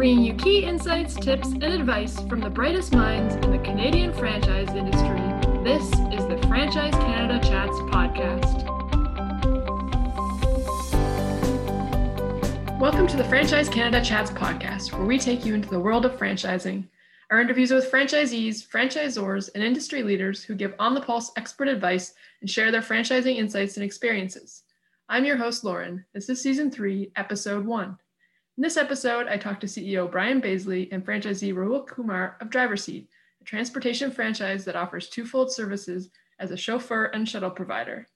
bringing you key insights, tips, and advice from the brightest minds in the Canadian franchise industry. This is the Franchise Canada Chats podcast. Welcome to the Franchise Canada Chats podcast, where we take you into the world of franchising. Our interviews with franchisees, franchisors, and industry leaders who give on the pulse expert advice and share their franchising insights and experiences. I'm your host, Lauren. This is season three, episode one. In this episode, I talked to CEO Brian Baisley and franchisee Rahul Kumar of Driver Seat, a transportation franchise that offers twofold services as a chauffeur and shuttle provider.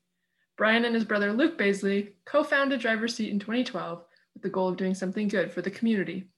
Brian and his brother Luke Baisley co founded Driver Seat in 2012 with the goal of doing something good for the community.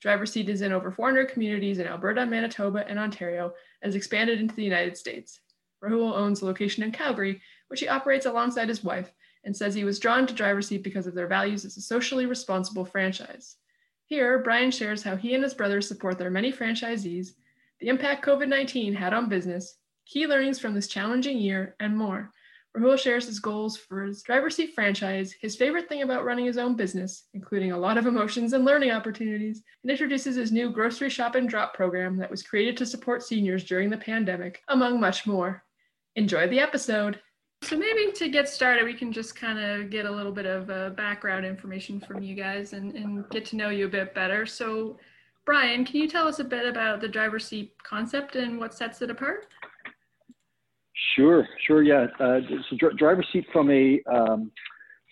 Driver Seat is in over 400 communities in Alberta, Manitoba, and Ontario, and has expanded into the United States. Rahul owns a location in Calgary, which he operates alongside his wife, and says he was drawn to Driver Seat because of their values as a socially responsible franchise. Here, Brian shares how he and his brothers support their many franchisees, the impact COVID 19 had on business, key learnings from this challenging year, and more. Rahul shares his goals for his driver seat franchise, his favorite thing about running his own business, including a lot of emotions and learning opportunities, and introduces his new grocery shop and drop program that was created to support seniors during the pandemic, among much more. Enjoy the episode. So, maybe to get started, we can just kind of get a little bit of uh, background information from you guys and, and get to know you a bit better. So, Brian, can you tell us a bit about the driver seat concept and what sets it apart? Sure, sure, yeah. Uh, so dr- driver seat from a um,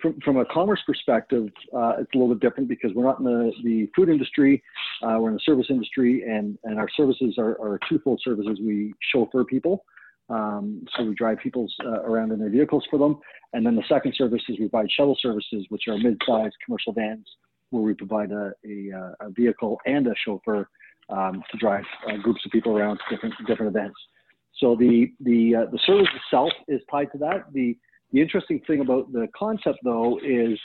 from, from a commerce perspective, uh, it's a little bit different because we're not in the, the food industry, uh, we're in the service industry, and, and our services are, are twofold services. We chauffeur people, um, so we drive people uh, around in their vehicles for them, and then the second service is we provide shuttle services, which are mid-sized commercial vans, where we provide a, a, a vehicle and a chauffeur um, to drive uh, groups of people around to different different events. So the the uh, the service itself is tied to that. The the interesting thing about the concept though is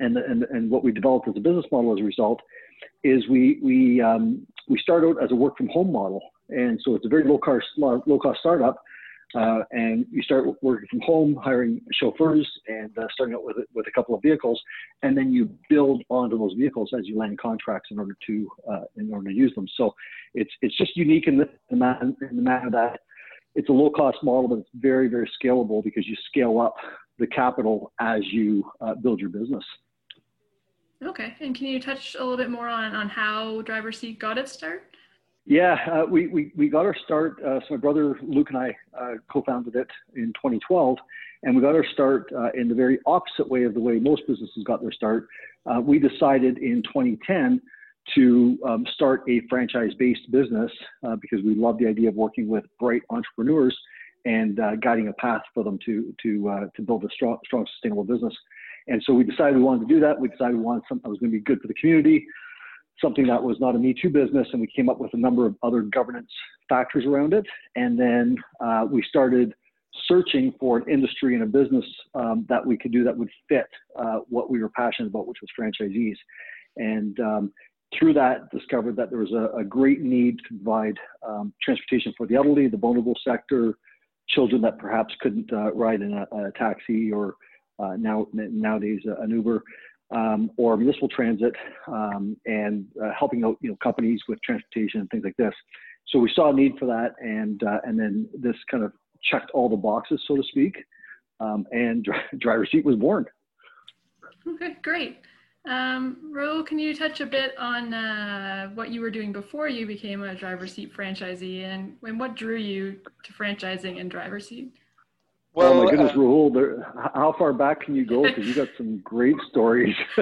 and and and what we developed as a business model as a result is we we um, we start out as a work from home model, and so it's a very low cost low cost startup. Uh, and you start working from home, hiring chauffeurs, and uh, starting out with with a couple of vehicles, and then you build onto those vehicles as you land contracts in order to uh, in order to use them. So it's it's just unique in the, in the, manner that it's a low cost model, but it's very, very scalable because you scale up the capital as you uh, build your business. Okay. And can you touch a little bit more on, on how Driver Seat got its start? Yeah, uh, we, we, we got our start. Uh, so my brother Luke and I uh, co-founded it in 2012, and we got our start uh, in the very opposite way of the way most businesses got their start. Uh, we decided in 2010 to um, start a franchise-based business uh, because we love the idea of working with bright entrepreneurs and guiding a path for them to to to build a strong, strong, sustainable business. And so we decided we wanted to do that. We decided we wanted something that was going to be good for the community, something that was not a Me Too business, and we came up with a number of other governance factors around it. And then uh, we started searching for an industry and a business um, that we could do that would fit uh, what we were passionate about, which was franchisees. And um, through that, discovered that there was a, a great need to provide um, transportation for the elderly, the vulnerable sector, children that perhaps couldn't uh, ride in a, a, taxi or uh, now nowadays uh, an Uber um, or municipal transit, um, and uh, helping out you know companies with transportation and things like this. So we saw a need for that, and uh, and then this kind of checked all the boxes, so to speak, um, and driver seat was born. Okay, great. Um, Ro, can you touch a bit on uh, what you were doing before you became a driver seat franchisee and, and what drew you to franchising and driver seat? Well, oh my goodness, uh, Rahul, there, how far back can you go? Because you got some great stories.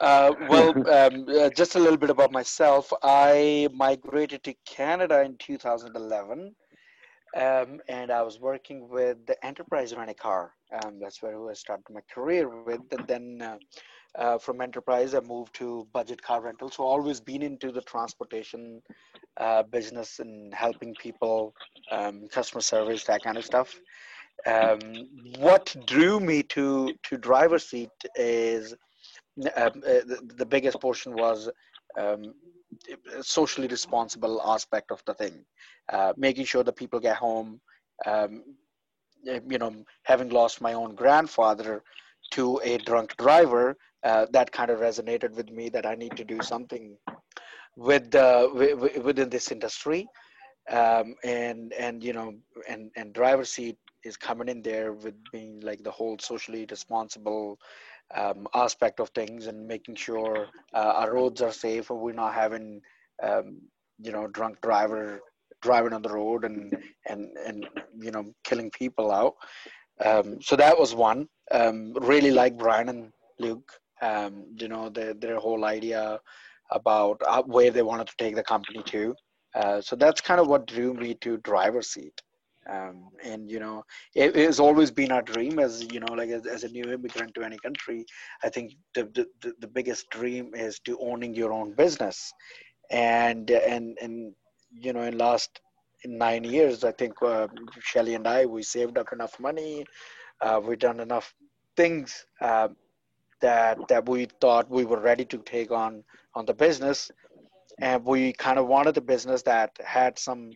uh, well, um, uh, just a little bit about myself. I migrated to Canada in 2011 um, and I was working with the Enterprise Rent a Car. Um, that's where I started my career with. And then uh, from Enterprise, I moved to Budget Car Rental. So always been into the transportation uh, business and helping people, um, customer service, that kind of stuff. Um, what drew me to to driver seat is um, uh, the, the biggest portion was um, socially responsible aspect of the thing, uh, making sure that people get home. Um, you know, having lost my own grandfather to a drunk driver, uh, that kind of resonated with me that I need to do something with uh, w- within this industry. Um, and and you know and and driver seat is coming in there with being like the whole socially responsible um, aspect of things and making sure uh, our roads are safe and we're not having um, you know drunk driver driving on the road and and and you know killing people out. Um, so that was one. Um, really like brian and luke um, you know their, their whole idea about uh, where they wanted to take the company to. Uh, so that's kind of what drew me to driver seat. Um, and you know it, it, has always been our dream as you know like as, as a new immigrant to any country. I think the, the, the biggest dream is to owning your own business. And and and you know in last nine years i think uh, shelly and i we saved up enough money. Uh, we've done enough things. Uh, that that we thought we were ready to take on on the business. And we kind of wanted the business that had some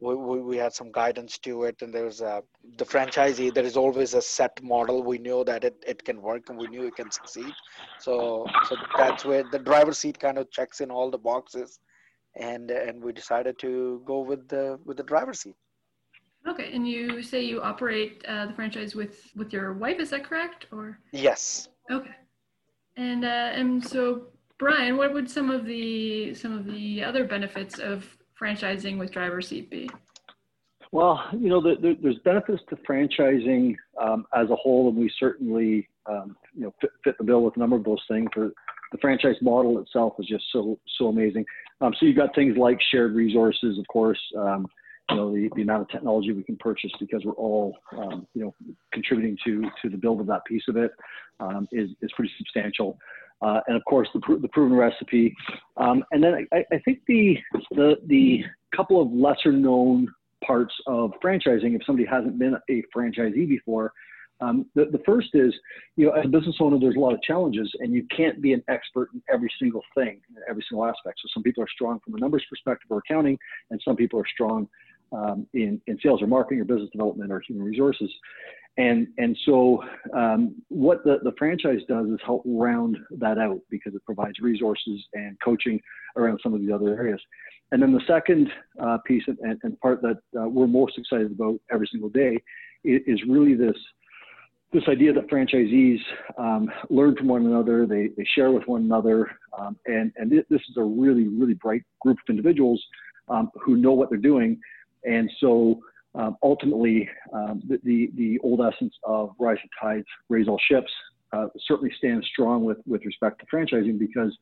we, we, we had some guidance to it. And there was a the franchisee there is always a set model. We knew that it, it can work and we knew it can succeed. So so that's where the driver seat kind of checks in all the boxes. And and we decided to go with the with the driver seat. Okay. And you say you operate uh, the franchise with with your wife. Is that correct? Or yes. Okay and uh, and so brian what would some of the some of the other benefits of franchising with driver seat be? Well, you know, the, the, there's benefits to franchising um, as a whole, and we certainly, um, you know, fit, fit, the bill with a number of those things. For the franchise model itself is just so so amazing. Um, so you've got things like shared resources, of course. You know, the, the amount of technology we can purchase because we're all, um, you know, contributing to to the build of that piece of it um, is is pretty substantial uh, and of course the, the proven recipe. Um, and then I, I, think the, the, the couple of lesser known parts of franchising, if somebody hasn't been a franchisee before, um, the, the first is, you know, as a business owner, there's a lot of challenges, and you can't be an expert in every single thing, every single aspect. So some people are strong from a numbers perspective or accounting, and some people are strong um, in, in sales or marketing or business development or human resources. And, and so um, what the, the franchise does is help round that out because it provides resources and coaching around some of these other areas. And then the second uh, piece and, and, part that uh, we're most excited about every single day is, is really this this idea that franchisees um, learn from one another, they, they share with one another, um, and, and this is a really, really bright group of individuals um, who know what they're doing. And so um, ultimately, um, the, the, the, old essence of rising tides raise all ships uh, certainly stands strong with, with respect to franchising because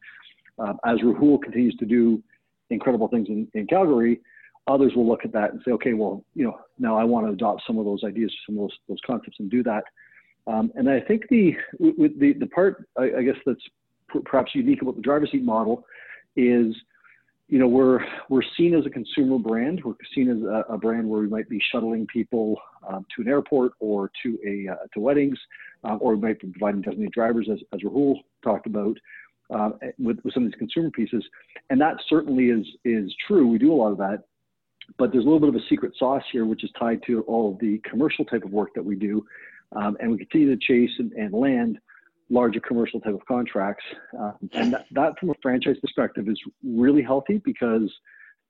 um, as Rahul continues to do incredible things in, in Calgary, others will look at that and say, okay, well, you know, now I want to adopt some of those ideas, some of those, those concepts and do that. Um, and I think the, the, the part, I, I guess that's perhaps unique about the driver's seat model is you know, we're we're seen as a consumer brand. We're seen as a, a brand where we might be shuttling people um, to an airport or to a uh, to weddings, uh, or we might be providing designated drivers, as, as Rahul talked about, uh, with, with some of these consumer pieces. And that certainly is is true. We do a lot of that, but there's a little bit of a secret sauce here, which is tied to all of the commercial type of work that we do, um, and we continue to chase and, and land larger commercial type of contracts. Uh, and that, that, from a franchise perspective, is really healthy because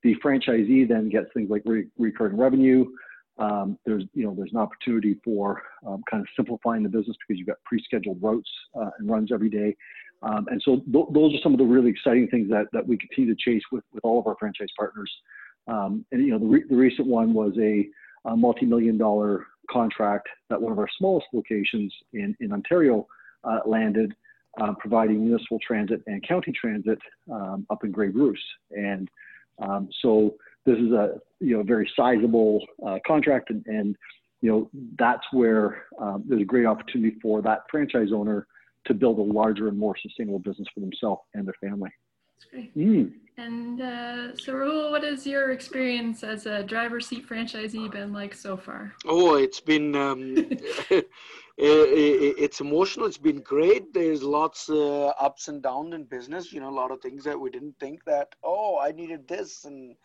the franchisee then gets things like re- recurring revenue. Um, there's, you know, there's an opportunity for um, kind of simplifying the business because you've got pre-scheduled routes uh, and runs every day. Um, and so th- those are some of the really exciting things that, that we continue to chase with, with all of our franchise partners. Um, and, you know, the, re- the recent one was a, a multi-million dollar contract that one of our smallest locations in, in Ontario uh, landed, uh, providing municipal transit and county transit um, up in Grey Bruce. And um, so this is a you know very sizable uh, contract, and, and, you know that's where um, there's a great opportunity for that franchise owner to build a larger and more sustainable business for themselves and their family. That's great. Mm. And uh, so, Rahul, what has your experience as a driver seat franchisee been like so far? Oh, it's been um, it, it, it's emotional. It's been great. There's lots uh, ups and downs in business. You know, a lot of things that we didn't think that. Oh, I needed this, and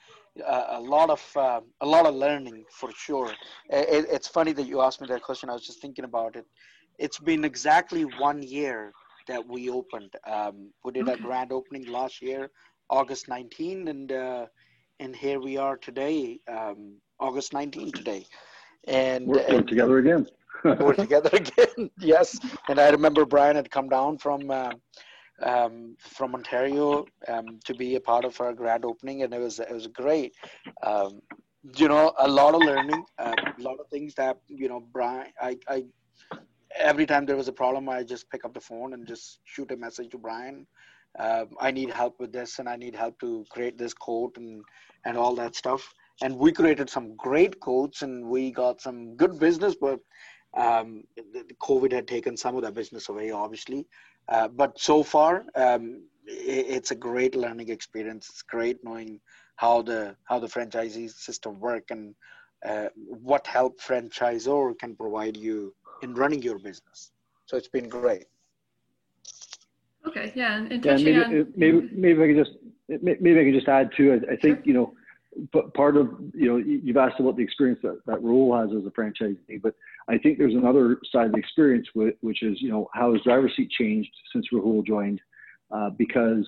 uh, a lot of uh, a lot of learning for sure. It, it's funny that you asked me that question. I was just thinking about it. It's been exactly one year that we opened. Um, we did okay. a grand opening last year, August 19, and uh, and here we are today, um, August 19 today. And we're, and, together again. we're together again. Yes, and I remember Brian had come down from. Uh, um, from Ontario um, to be a part of our grand opening, and it was it was great. Um, you know, a lot of learning, uh, a lot of things that you know, Brian. I, I every time there was a problem, I just pick up the phone and just shoot a message to Brian. Uh, I need help with this, and I need help to create this quote and and all that stuff. And we created some great quotes and we got some good business but um, covid had taken some of that business away obviously. Uh, but so far um, it, it's a great learning experience. It's great knowing how the how the franchisee system work and uh, what help franchisor can provide you in running your business. So it's been great okay yeah and, yeah, maybe, on... maybe maybe i could just maybe i could just add to it. I think sure. you know but part of you know you've asked about the experience that, that Rahul has as a franchisee, but I think there's another side of the experience which is you know how has driver seat changed since Rahul joined, uh, because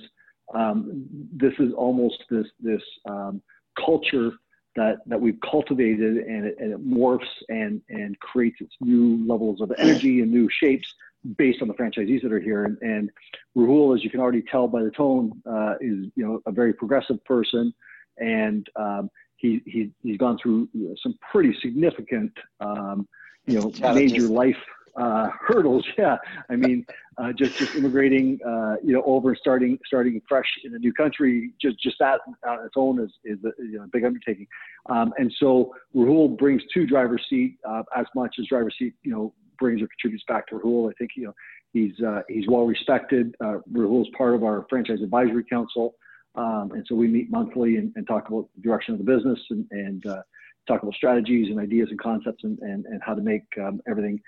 um, this is almost this this um, culture that that we've cultivated and it, and it morphs and and creates its new levels of energy and new shapes based on the franchisees that are here. And, and Rahul, as you can already tell by the tone, uh, is you know a very progressive person and um, he, he he's gone through some pretty significant um, you know major life uh, hurdles. Yeah, I mean, uh, just just immigrating, uh, you know, over starting starting fresh in a new country, just just that on its own is is a, you know, a big undertaking. Um, and so Rahul brings to driver's seat uh, as much as driver's seat, you know, brings or contributes back to Rahul. I think you know he's uh, he's well respected. Uh, Rahul is part of our franchise advisory council. Um, and so we meet monthly and, and, talk about the direction of the business and, and uh, talk about strategies and ideas and concepts and, and, and how to make um, everything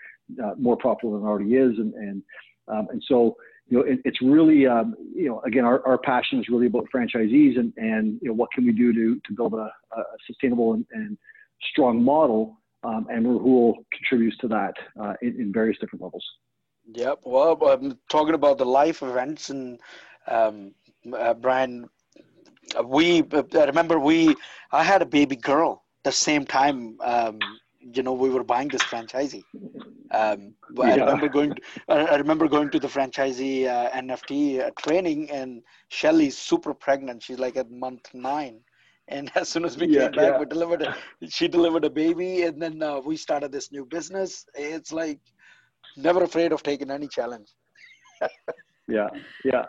uh, more profitable than it already is. And, and, um, and so, you know, it, it's really, um, you know, again, our, our passion is really about franchisees and, and, you know, what can we do to, to build a, a sustainable and, and strong model. Um, and Rahul contributes to that uh, in, in various different levels. Yep. Well, I'm talking about the life events and um, uh, Brian, uh, we I remember we I had a baby girl the same time. Um, you know, we were buying this franchisee. Um, yeah. I remember going. To, I remember going to the franchisee uh, NFT uh, training, and Shelly's super pregnant. She's like at month nine, and as soon as we yeah, came back, yeah. we delivered. A, she delivered a baby, and then uh, we started this new business. It's like never afraid of taking any challenge. yeah, yeah.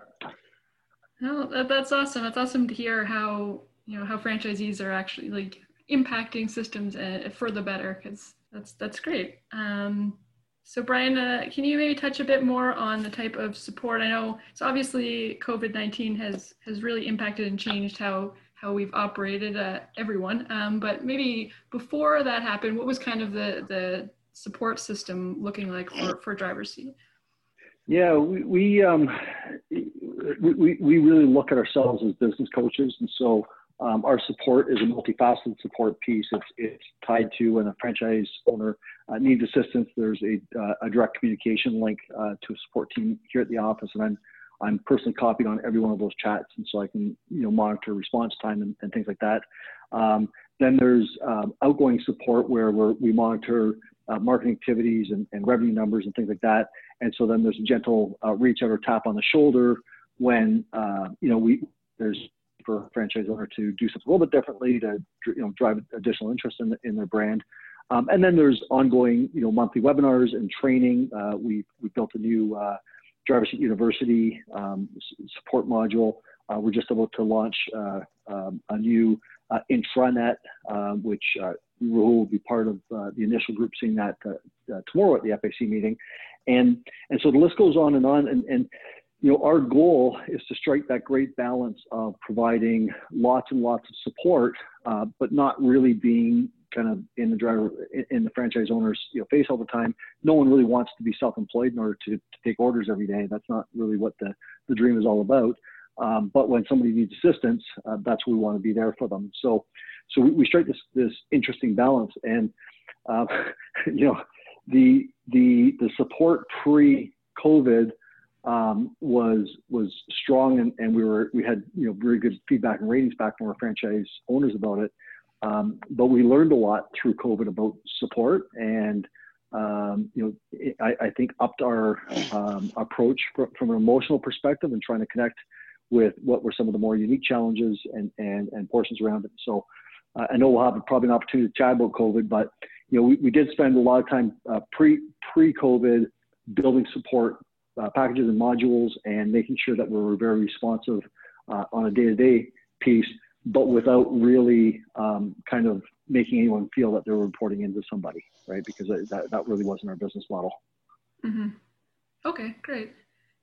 No, that, that's awesome. It's awesome to hear how you know how franchisees are actually like impacting systems uh, for the better because that's that's great. Um, so Brian, uh, can you maybe touch a bit more on the type of support? I know so obviously COVID nineteen has has really impacted and changed how how we've operated uh, everyone. Um, but maybe before that happened, what was kind of the the support system looking like for for driver seat? Yeah, we we, um, we we really look at ourselves as business coaches, and so um, our support is a multifaceted support piece. It's it's tied to when a franchise owner uh, needs assistance. There's a, uh, a direct communication link uh, to a support team here at the office, and I'm I'm personally copied on every one of those chats, and so I can you know monitor response time and, and things like that. Um, then there's um, outgoing support where we monitor uh, marketing activities and, and, revenue numbers and things like that. And so then there's a gentle uh, reach out or tap on the shoulder when uh, you know we there's for a franchise owner to do something a little bit differently to you know drive additional interest in, the, in their brand. Um, and then there's ongoing you know monthly webinars and training. Uh, we we built a new uh, Driver Seat University um, support module. Uh, we're just about to launch um, a new intranet, which Rahul will be part of uh, the initial group seeing that uh, uh, tomorrow at the FAC meeting. And, and so the list goes on and on. And, and, you know, our goal is to strike that great balance of providing lots and lots of support, uh, but not really being kind of in the driver, in the franchise owner's you know, face all the time. No one really wants to be self-employed in order to, to take orders every day. That's not really what the, the dream is all about. Um, but when somebody needs assistance, uh, that's what we want to be there for them. So, so we, we strike this this interesting balance, and uh, you know, the the the support pre-COVID um, was was strong, and, and we were we had you know very good feedback and ratings back from our franchise owners about it. Um, but we learned a lot through COVID about support, and um, you know it, I, I, think upped our um, approach from, from an emotional perspective and trying to connect with what were some of the more unique challenges and and, and portions around it. So uh, I know we'll have probably an opportunity to chat about COVID, but you know we, we did spend a lot of time uh, pre pre COVID building support uh, packages and modules and making sure that we were very responsive uh, on a day-to-day piece, but without really um, kind of making anyone feel that they're reporting into somebody, right? Because that, that really wasn't our business model. Mm-hmm. Okay, great.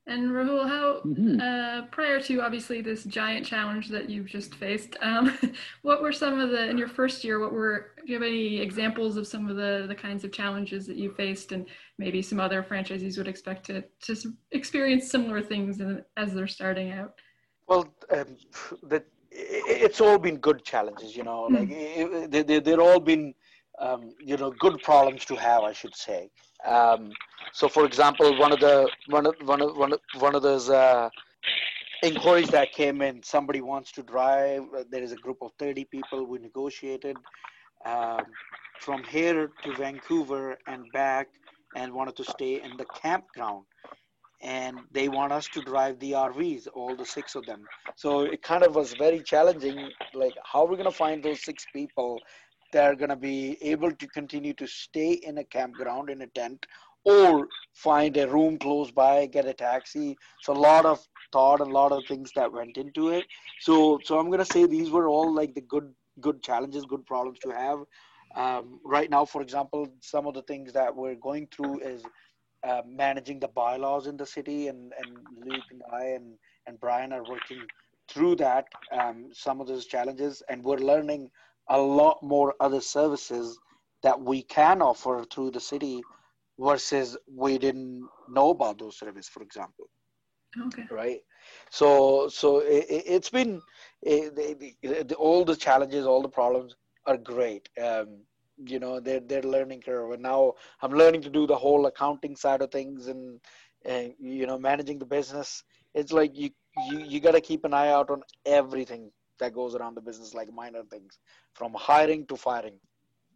And Rahul, how mm-hmm. uh, prior to obviously this giant challenge that you've just faced, um, what were some of the in your first year? What were do you have any examples of some of the the kinds of challenges that you faced, and maybe some other franchisees would expect to to experience similar things in, as they're starting out? Well, um, the, it's all been good challenges, you know. Like mm-hmm. they, they, they're all been um, you know good problems to have, I should say. Um, so, for example, one of the one of one of one of, one of those uh, inquiries that came in, somebody wants to drive. There is a group of thirty people. We negotiated um, from here to Vancouver and back, and wanted to stay in the campground. And they want us to drive the RVs, all the six of them. So it kind of was very challenging. Like, how are we going to find those six people they're going to be able to continue to stay in a campground in a tent or find a room close by get a taxi so a lot of thought a lot of things that went into it so so i'm going to say these were all like the good good challenges good problems to have um, right now for example some of the things that we're going through is uh, managing the bylaws in the city and and luke and i and and brian are working through that um, some of those challenges and we're learning a lot more other services that we can offer through the city versus we didn't know about those services for example. Okay. Right? So so it, has been it, it, all the challenges all the problems are great. Um, you know they're they're learning curve. And now i'm learning to do the whole accounting side of things and and you know managing the business. It's like you you, you got to keep an eye out on everything that goes around the business like minor things from hiring to firing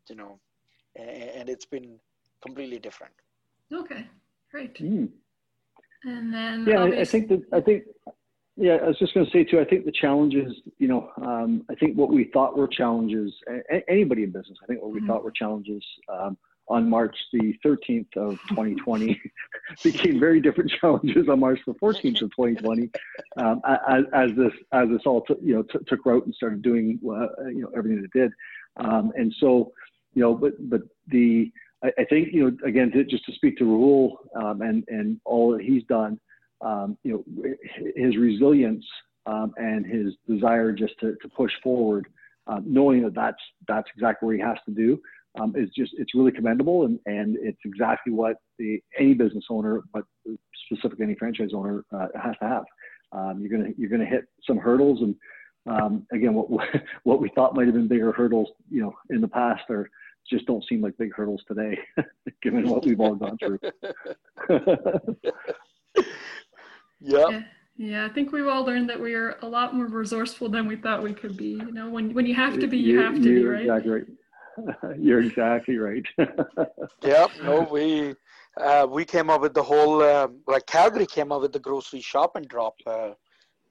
you know. And, and it's been completely different. Okay great. Mm. and then yeah obviously... i think that i think yeah i was just going to say too i think the challenges you know um, i think what we thought were challenges anybody in business i think what we mm-hmm. thought were challenges um, on March the 13th of 2020 became very different challenges on March the 14th of 2020 um, as, as, this as this all t- you know t- took root and started doing uh, you know everything that it did um, and so you know but but the I, I think you know again to, just to speak to Rahul um, and and all that he's done um, you know his resilience um, and his desire just to, to push forward uh, knowing that that's that's exactly what he has to do um, is just it's really commendable and, and it's exactly what the any business owner, but specifically any franchise owner uh, has to have. Um, you're gonna you're gonna hit some hurdles and um, again what what we thought might have been bigger hurdles you know in the past are just don't seem like big hurdles today given what we've all gone through. yeah. Yeah, I think we've all learned that we are a lot more resourceful than we thought we could be. You know, when when you have to be, you, you have to be, right? Exactly right. You're exactly right. yeah, no, we uh, we came up with the whole uh, like Calgary came up with the grocery shop and drop uh,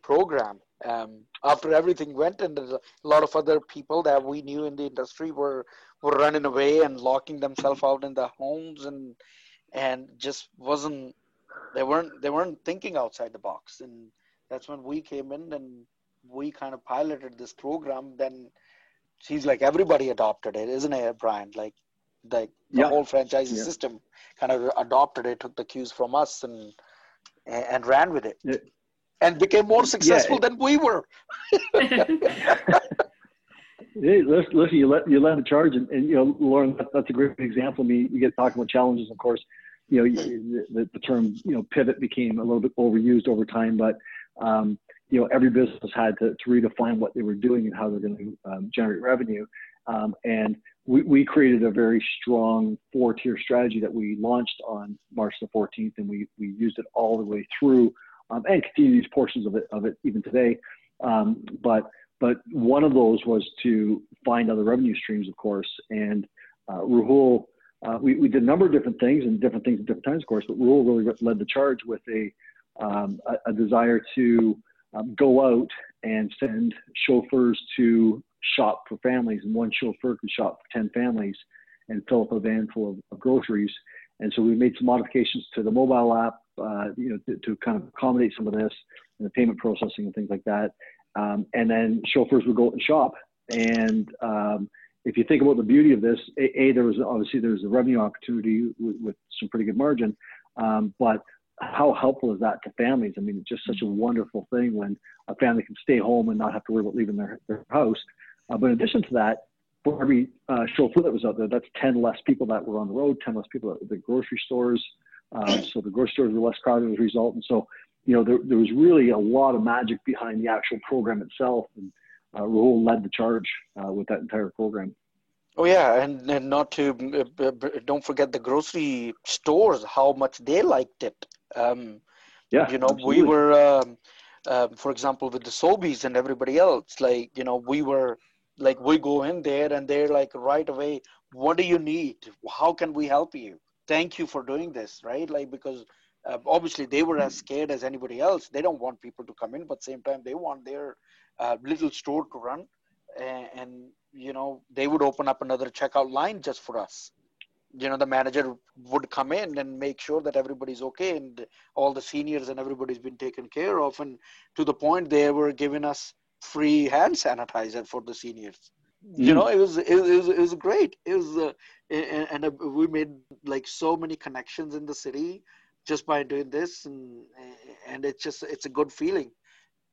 program. Um, after everything went, and a lot of other people that we knew in the industry were were running away and locking themselves out in their homes, and and just wasn't they weren't they weren't thinking outside the box, and that's when we came in and we kind of piloted this program. Then seems like everybody adopted it, isn't it, Brian? Like, like the yeah. whole franchising yeah. system kind of adopted it, took the cues from us, and and ran with it, yeah. and became more successful than we were. Hey, listen, listen, you let you let the charge, and, and you know, Lauren, that's a great example. I mean, you get talking about challenges, of course. You know, the, the term you know pivot became a little bit overused over time, but um, you know, every business had to, to redefine what they were doing and how they're going to um, generate revenue. Um, and we, we created a very strong four tier strategy that we launched on March the 14th, and we, we used it all the way through um, and continue these portions of it, of it even today. Um, but, but one of those was to find other revenue streams, of course. And uh, Rahul, uh, we, we did a number of different things and different things at different times, of course, but Rahul really led the charge with a, um, a, a, desire to um, go out and send chauffeurs to shop for families, and one chauffeur could shop for 10 families and fill up a van full of, of groceries. And so we made some modifications to the mobile app, uh, you know, to, to, kind of accommodate some of this and the payment processing and things like that. Um, and then chauffeurs would go out and shop. And um, if you think about the beauty of this, a, a there was obviously there's a revenue opportunity with, with some pretty good margin, um, but how helpful is that to families? I mean, it's just such a wonderful thing when a family can stay home and not have to worry about leaving their, their house. Uh, but in addition to that, for every uh, chauffeur that was out there, that's 10 less people that were on the road, 10 less people at the grocery stores. Uh, so the grocery stores were less crowded as a result. And so, you know, there, there was really a lot of magic behind the actual program itself. And uh, Rahul led the charge uh, with that entire program. Oh yeah, and, and not to uh, don't forget the grocery stores, how much they liked it. Um, yeah, you know, absolutely. we were, um, uh, for example, with the Sobeys and everybody else, like you know, we were like we go in there and they're like right away, what do you need? How can we help you? Thank you for doing this, right? Like because uh, obviously they were as scared as anybody else. They don't want people to come in, but same time they want their uh, little store to run, and, and you know they would open up another checkout line just for us. You know the manager would come in and make sure that everybody's okay and all the seniors and everybody's been taken care of and to the point they were giving us free hand sanitizer for the seniors. Mm. you know it was it, was it was great. It was uh, and, and uh, we made like so many connections in the city just by doing this and and it's just it's a good feeling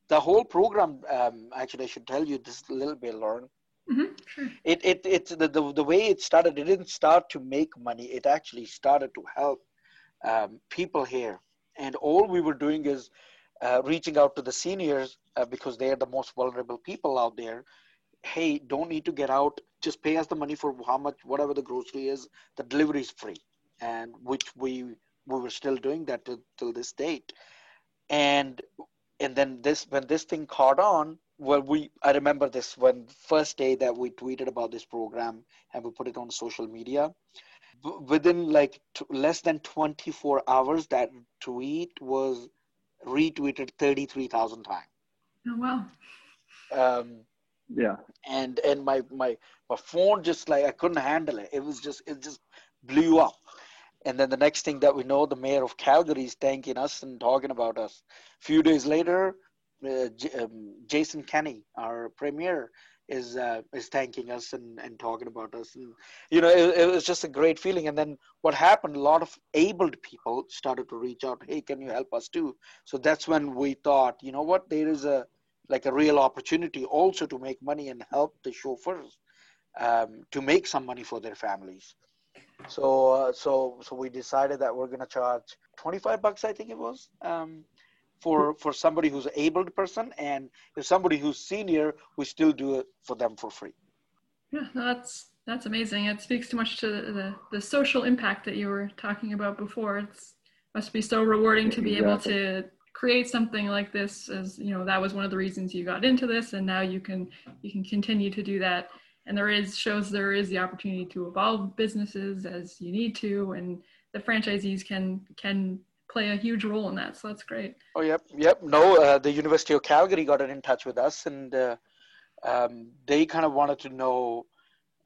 the whole program um, actually i should tell you this a little bit lauren Mm-hmm. Sure. It, it, it's the, the, the way it started, it didn't start to make money. It actually started to help um, people here. And all we were doing is uh, reaching out to the seniors uh, because they are the most vulnerable people out there. Hey, don't need to get out. Just pay us the money for how much, whatever the grocery is. The delivery is free, and which we we were still doing that till, till this date. And and then this when this thing caught on, well we i remember this when first day that we tweeted about this program and we put it on social media. Within like t- less than 24 hours that tweet was retweeted 33000 times. Oh wow. Um, yeah. and and my my my phone just like i couldn't handle it. It was just it just blew up and then the next thing that we know the mayor of calgary is thanking us and talking about us a few days later uh, J- um, Jason Kenney, our premier, is uh, is thanking us and, and talking about us, and you know it, it, was just a great feeling. And then what happened? A lot of abled people started to reach out. Hey, can you help us too? So that's when we thought, you know what, there is a like a real opportunity also to make money and help the chauffeurs um, to make some money for their families. So uh, so so we decided that we're gonna charge 25 bucks, I think it was. Um, for for somebody who's an abled person. And if somebody who's senior we still do it for them for free. Yeah that's that's amazing. It speaks too much to the, the, the social impact that you were talking about before. It's must be so rewarding to be exactly. able to create something like this as you know that was one of the reasons you got into this. And now you can you can continue to do that and there is shows there is the opportunity to evolve businesses as you need to and the franchisees can can play a huge role in that. So that's great. Oh, yep, yep. No, uh, the University of Calgary got in touch with us, and uh, um, they kind of wanted to know,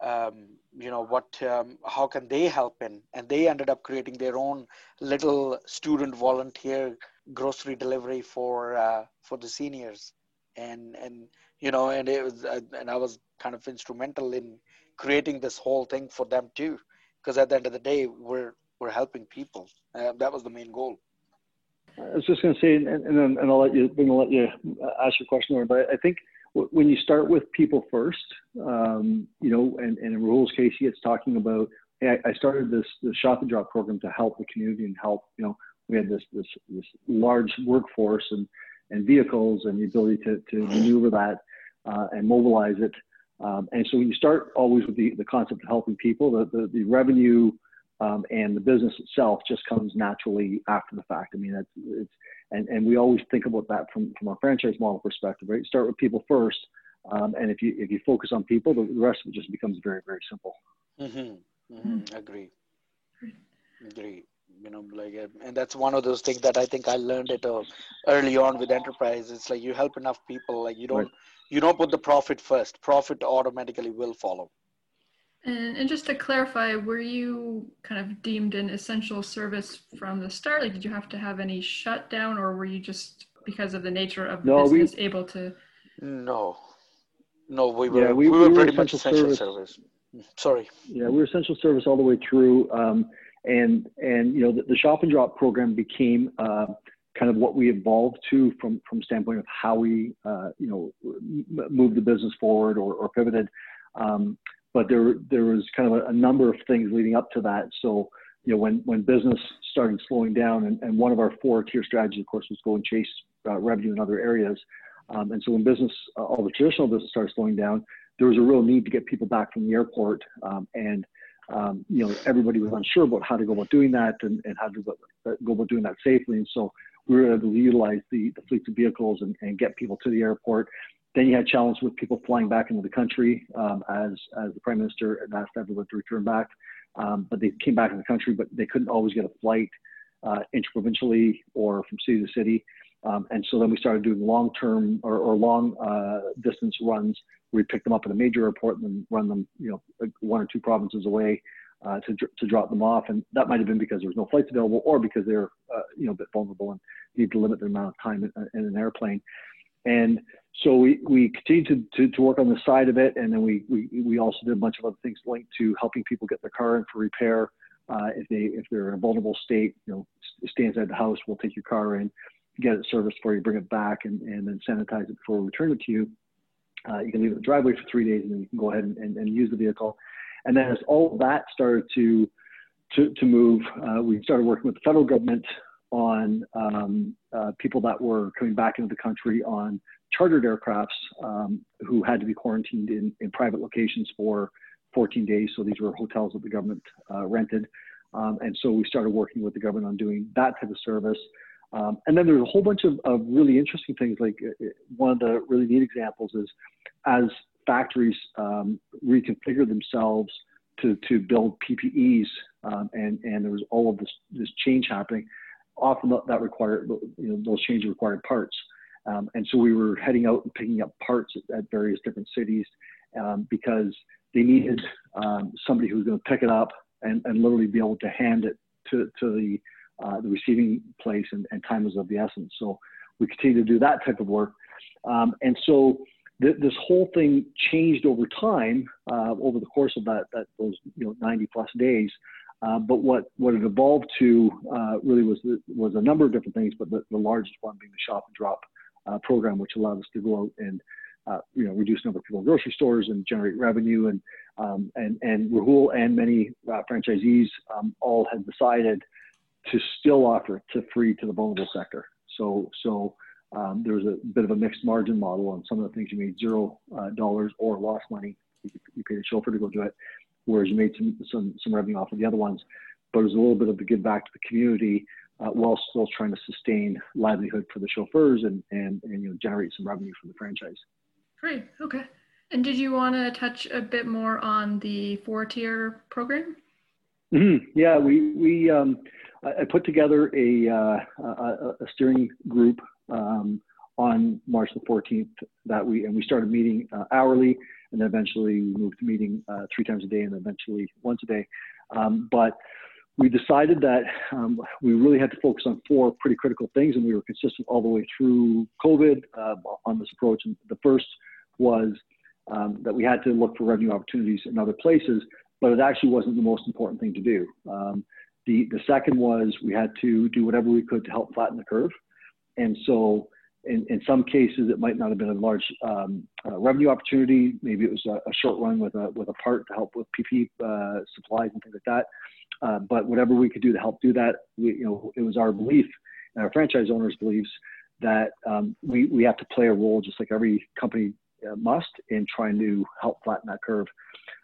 um, you know, what, um, how can they help in, and they ended up creating their own little student volunteer grocery delivery for uh, for the seniors, and and you know, and it was, uh, and I was kind of instrumental in creating this whole thing for them too, because at the end of the day, we're we're helping people. Uh, that was the main goal. I was just going to say, and, and, and I'll let you, then I'll let you ask your question, more. But I think when you start with people first, um, you know, and, and in Rahul's case, he gets talking about, hey, I, started this the shop and drop program to help the community and help, you know, we had this this this large workforce and and vehicles and the ability to to maneuver that uh, and mobilize it Um, and so you start always with the, the concept of helping people, the, the, the revenue um, and the business itself just comes naturally after the fact. I mean, it's, it's and, and we always think about that from, from a franchise model perspective, right? Start with people first. Um, and if you, if you focus on people, the, the rest of it just becomes very, very simple. Mm-hmm. Mm-hmm. Agree. Agree you know like uh, and that's one of those things that i think i learned it uh, early on with enterprise. It's like you help enough people like you don't right. you don't put the profit first. Profit automatically will follow. And, and just to clarify were you kind of deemed an essential service from the start? Like did you have to have any shutdown or were you just because of the nature of the no, business we, able to? No. No we were yeah, we, we, were, we were pretty much essential service. service. sorry. Yeah we were essential service all the way through. Um, and and you know the, the shop and drop program became uh, kind of what we evolved to from from standpoint of how we uh, you know moved the business forward or, or pivoted. Um, but there there was kind of a, a, number of things leading up to that. So you know when when business started slowing down, and, and one of our four tier strategies, of course, was go and chase uh, revenue in other areas. Um, and so when business, uh, all the traditional business started slowing down, there was a real need to get people back from the airport um, and um, you know, everybody was unsure about how to go about doing that and, and how to go, about doing that safely. And so we were able to utilize the, the fleets of vehicles and, and get people to the airport. Then you had challenges with people flying back into the country um, as, as the prime minister asked everyone to return back. Um, but they came back in the country, but they couldn't always get a flight uh, interprovincially or from city to city. Um, and so then we started doing long-term or, or long uh, distance runs we pick them up at a major airport and then run them, you know, one or two provinces away uh, to, to drop them off. And that might have been because there was no flights available or because they're, uh, you know, a bit vulnerable and need to limit the amount of time in, in an airplane. And so we, we continued to, to, to, work on the side of it. And then we, we, we also did a bunch of other things linked to helping people get their car in for repair. Uh, if they, if they're in a vulnerable state, you know, stay inside the house, we'll take your car in, get it serviced for you, bring it back and, and then sanitize it before we return it to you. Uh, you can leave it in the driveway for three days and then you can go ahead and, and, and use the vehicle. And then as all that started to, to, to move, uh, we started working with the federal government on um, uh, people that were coming back into the country on chartered aircrafts um, who had to be quarantined in, in private locations for 14 days. So these were hotels that the government uh, rented. Um, and so we started working with the government on doing that type of service. Um, and then there's a whole bunch of, of really interesting things. Like uh, uh, one of the really neat examples is as factories um, reconfigure themselves to, to build PPEs, um, and, and there was all of this, this change happening. Often that required, you know, those changes required parts. Um, and so we were heading out and picking up parts at, at various different cities um, because they needed um, somebody who was going to pick it up and, and literally be able to hand it to, to the uh, the receiving place and, and, time was of the essence. So we continue to do that type of work. Um, and so th- this whole thing changed over time, uh, over the course of that, that those you know 90 plus days. Uh, but what, what it evolved to uh, really was was a number of different things, but the, the largest one being the shop and drop uh, program, which allowed us to go out and uh, you know, reduce number of people in grocery stores and generate revenue. And um, and and Rahul and many uh, franchisees um, all had decided to still offer it to free to the vulnerable sector. So, so um, there was a bit of a mixed margin model on some of the things you made zero uh, dollars or lost money. You, you paid a chauffeur to go do it, whereas you made some, some, some revenue off of the other ones. But it was a little bit of a give back to the community uh, while still trying to sustain livelihood for the chauffeurs and, and, and you know, generate some revenue from the franchise. Great. Okay. And did you want to touch a bit more on the four tier program? Mm-hmm. Yeah, we, we, um, I put together a, uh, a, a, steering group um, on March the 14th that we, and we started meeting uh, hourly and then eventually we moved to meeting uh, three times a day and eventually once a day. Um, but we decided that um, we really had to focus on four pretty critical things and we were consistent all the way through COVID uh, on this approach. And the first was um, that we had to look for revenue opportunities in other places, but it actually wasn't the most important thing to do. Um, the, the second was we had to do whatever we could to help flatten the curve. And so in, in some cases, it might not have been a large um, uh, revenue opportunity. Maybe it was a, a, short run with a, with a part to help with PP uh, supplies and things like that. Uh, but whatever we could do to help do that, we, you know, it was our belief and our franchise owners' beliefs that um, we, we have to play a role just like every company uh, must in trying to help flatten that curve.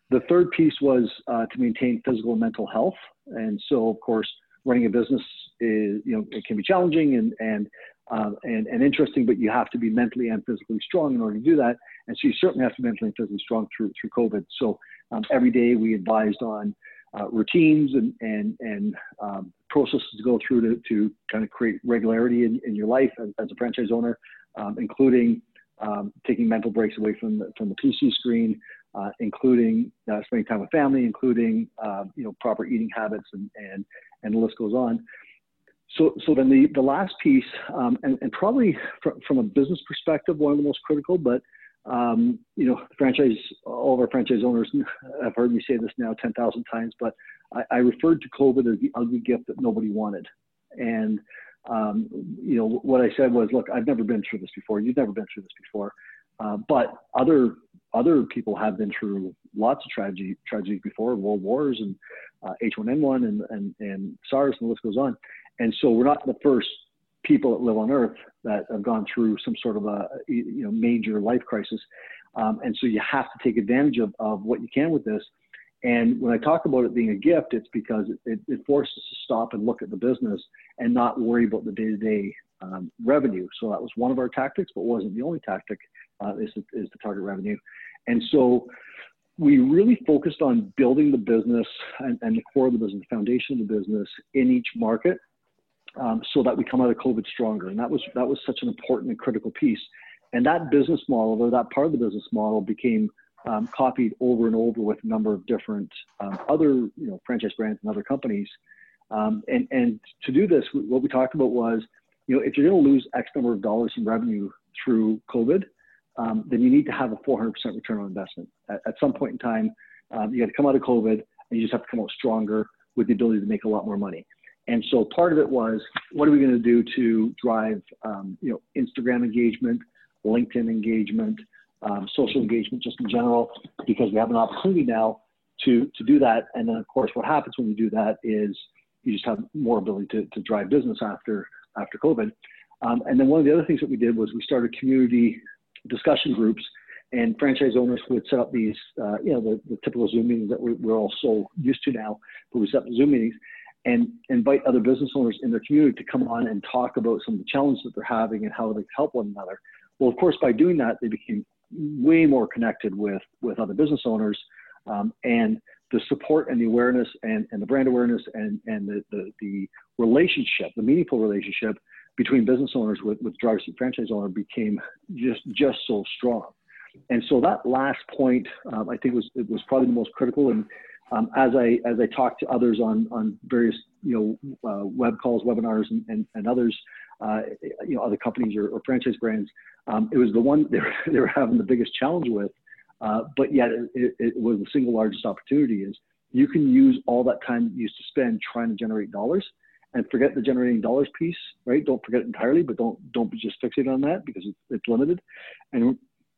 The third piece was uh, to maintain physical and mental health. And so, of course, running a business is, you know, it can be challenging and, and, uh, and, and interesting, but you have to be mentally and physically strong in order to do that. And so you certainly have to be mentally and physically strong through, through COVID. So um, every day we advised on uh, routines and, and, and um, processes to go through to, to kind of create regularity in, in your life as, as a franchise owner, um, including um, taking mental breaks away from the, from the PC screen, uh, including uh, spending time with family, including uh, you know proper eating habits, and and and the list goes on. So so then the the last piece, um, and, and probably fr- from a business perspective, one of the most critical, but um, you know, franchise, all of our franchise owners have heard me say this now 10,000 times, but I, I, referred to COVID as the ugly gift that nobody wanted. And, um, you know, what I said was, look, I've never been through this before. You've never been through this before. Uh, but other other people have been through lots of tragedy tragedies before, world wars and uh, H1N1 and, and, and SARS and the list goes on. And so we're not the first people that live on Earth that have gone through some sort of a you know major life crisis, um, and so you have to take advantage of, of what you can with this. And when I talk about it being a gift, it's because it, it forces us to stop and look at the business and not worry about the day-to-day um, revenue. So that was one of our tactics, but wasn't the only tactic. Uh, is, is the target revenue, and so we really focused on building the business and, and, the core of the business, the foundation of the business in each market um, so that we come out of COVID stronger. And that was that was such an important and critical piece. And that business model, or that part of the business model, became um, copied over and over with a number of different um, other you know franchise brands and other companies. Um, and and to do this, what we talked about was, you know, if you're going to lose X number of dollars in revenue through COVID, um, then you need to have a 400% return on investment. At, at some point in time, um, you got to come out of COVID, and you just have to come out stronger with the ability to make a lot more money. And so part of it was, what are we going to do to drive, um, you know, Instagram engagement, LinkedIn engagement, um, social engagement, just in general, because we have an opportunity now to to do that. And then, of course, what happens when you do that is you just have more ability to, to drive business after after COVID. Um, and then one of the other things that we did was we started community discussion groups and franchise owners would set up these, uh, you know, the, the, typical Zoom meetings that we, are all so used to now, but we set up Zoom meetings and invite other business owners in their community to come on and talk about some of the challenges that they're having and how they can help one another. Well, of course, by doing that, they became way more connected with, with other business owners. Um, and the support and the awareness and, and the brand awareness and, and the, the, the relationship, the meaningful relationship between business owners with, with Driverseat franchise owner became just, just so strong. And so that last point, um, I think was, it was probably the most critical. And um, as I as I talk to others on on various you know uh, web calls, webinars, and and, and others, uh, you know other companies or, or franchise brands, um, it was the one they were, they were having the biggest challenge with, uh, but yet it, it, was the single largest opportunity. Is you can use all that time you used to spend trying to generate dollars, and forget the generating dollars piece, right? Don't forget it entirely, but don't don't just fixate on that because it's, it's limited, and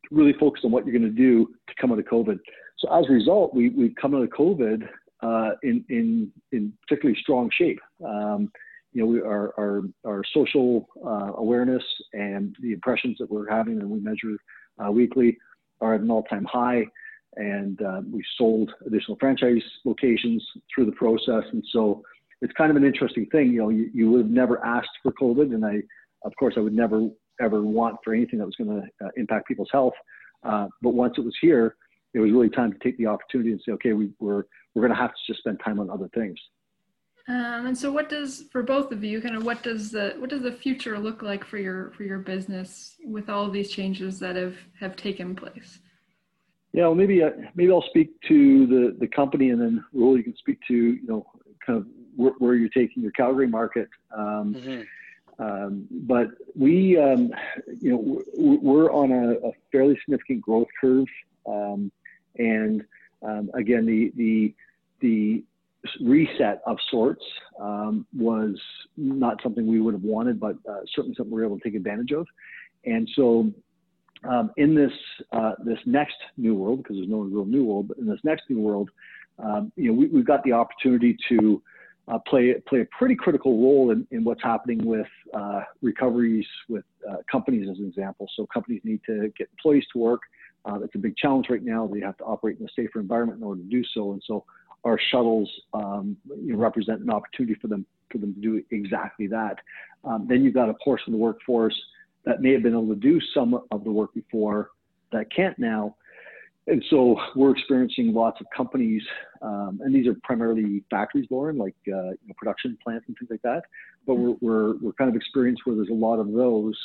really focus on what you're going to do to come out of COVID. So as a result, we, we've come out of COVID uh, in, in, in particularly strong shape. Um, you know, we, our, our, our social uh, awareness and the impressions that we're having and we measure uh, weekly are at an all-time high. And uh, we sold additional franchise locations through the process. And so it's kind of an interesting thing. You know, you, you would have never asked for COVID. And I, of course, I would never ever want for anything that was going to uh, impact people's health. Uh, but once it was here, it was really time to take the opportunity and say, okay, we, we're we're going to have to just spend time on other things. Um, and so, what does for both of you, kind of, what does the what does the future look like for your for your business with all of these changes that have have taken place? Yeah, well, maybe uh, maybe I'll speak to the the company, and then Rahul, you can speak to you know kind of where, where you're taking your Calgary market. Um, mm-hmm. Um, but we, um, you know, we're on a, a, fairly significant growth curve, um, and um, again, the the the reset of sorts um, was not something we would have wanted, but uh, certainly something we were able to take advantage of. And so, um, in this uh, this next new world, because there's no real new world, but in this next new world, you know, we, we've got the opportunity to uh, play play a pretty critical role in, in what's happening with uh, recoveries with uh, companies, as an example. So companies need to get employees to work. Uh, it's a big challenge right now. They have to operate in a safer environment in order to do so. And so our shuttles um, you know, represent an opportunity for them for them to do exactly that. Um, then you've got a portion of the workforce that may have been able to do some of the work before that can't now. And so we're experiencing lots of companies, um, and these are primarily factories, Lauren, like uh, you know, production plants and things like that. But we're, we're, we're kind of experienced where there's a lot of those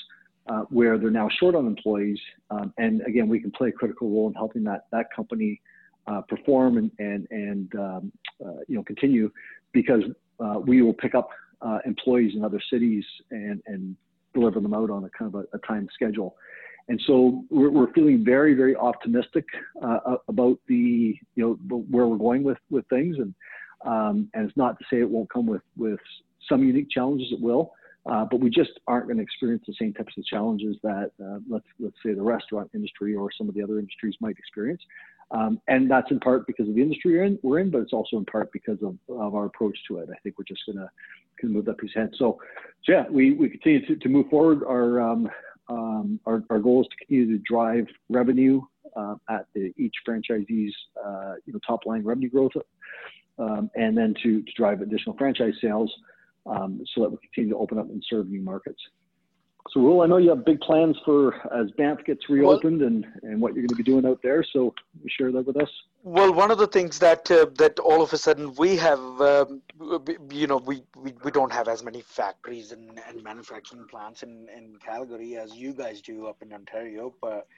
uh, where they're now short on employees. Um, and again, we can play a critical role in helping that, that company uh, perform and, and, and um, uh, you know, continue because uh, we will pick up uh, employees in other cities and, and deliver them out on a kind of a, a time schedule. And so we're, we're feeling very, very optimistic uh, about the, you know, where we're going with, with things. And, um, and it's not to say it won't come with, with some unique challenges, it will. Uh, but we just aren't going to experience the same types of challenges that uh, let's let's say the restaurant industry or some of the other industries might experience. Um, and that's in part because of the industry we're in, we're in, but it's also in part because of, of our approach to it. I think we're just going to move that piece ahead. So, so, yeah, we, we continue to, to move forward. Our, um, um, our, our goal is to continue to drive revenue uh, at the, each franchisee's uh, you know, top line revenue growth, um, and then to, to drive additional franchise sales um, so that we continue to open up and serve new markets. So, Rahul, I know you have big plans for as Banff gets reopened well, and, and what you're going to be doing out there. So, share that with us. Well, one of the things that uh, that all of a sudden we have, um, you know, we, we, we don't have as many factories and, and manufacturing plants in, in Calgary as you guys do up in Ontario. But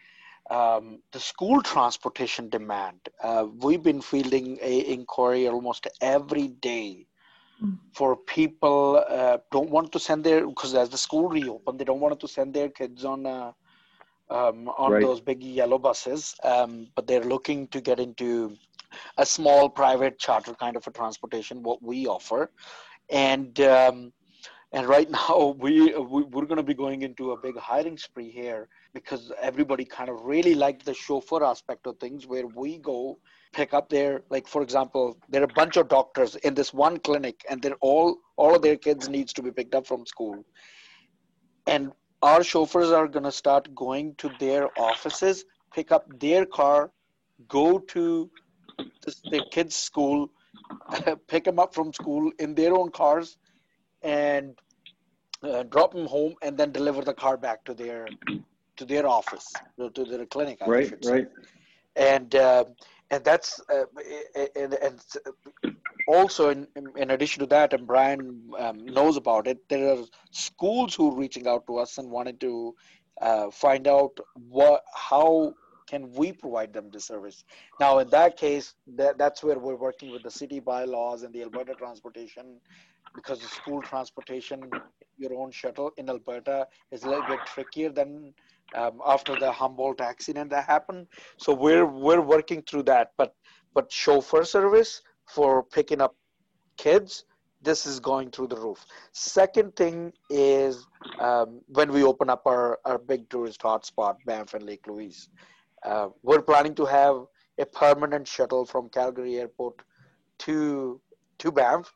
um, the school transportation demand, uh, we've been fielding a inquiry almost every day for people uh, don't want to send their because as the school reopened they don't want to send their kids on uh, um, on right. those big yellow buses um, but they're looking to get into a small private charter kind of a transportation what we offer and um, and right now we, we we're going to be going into a big hiring spree here because everybody kind of really liked the chauffeur aspect of things where we go pick up their like for example there are a bunch of doctors in this one clinic and they're all all of their kids needs to be picked up from school. And our chauffeurs are going to start going to their offices pick up their car go to their kids school pick them up from school in their own cars and uh, drop them home and then deliver the car back to their to their office to their clinic right right. And uh, and that's uh, and, and, also in, in addition to that and brian um, knows about it there are schools who are reaching out to us and wanted to uh, find out what how can we provide them the service. Now in that case that, that's where we're working with the city bylaws and the alberta transportation because the school transportation your own shuttle in alberta is a little bit trickier than um, after the Humboldt accident that happened. So we're we're working through that. But but chauffeur service for picking up kids, this is going through the roof. Second thing is um, when we open up our, our big tourist hotspot, Banff and Lake Louise, uh, we're planning to have a permanent shuttle from Calgary Airport to to Banff.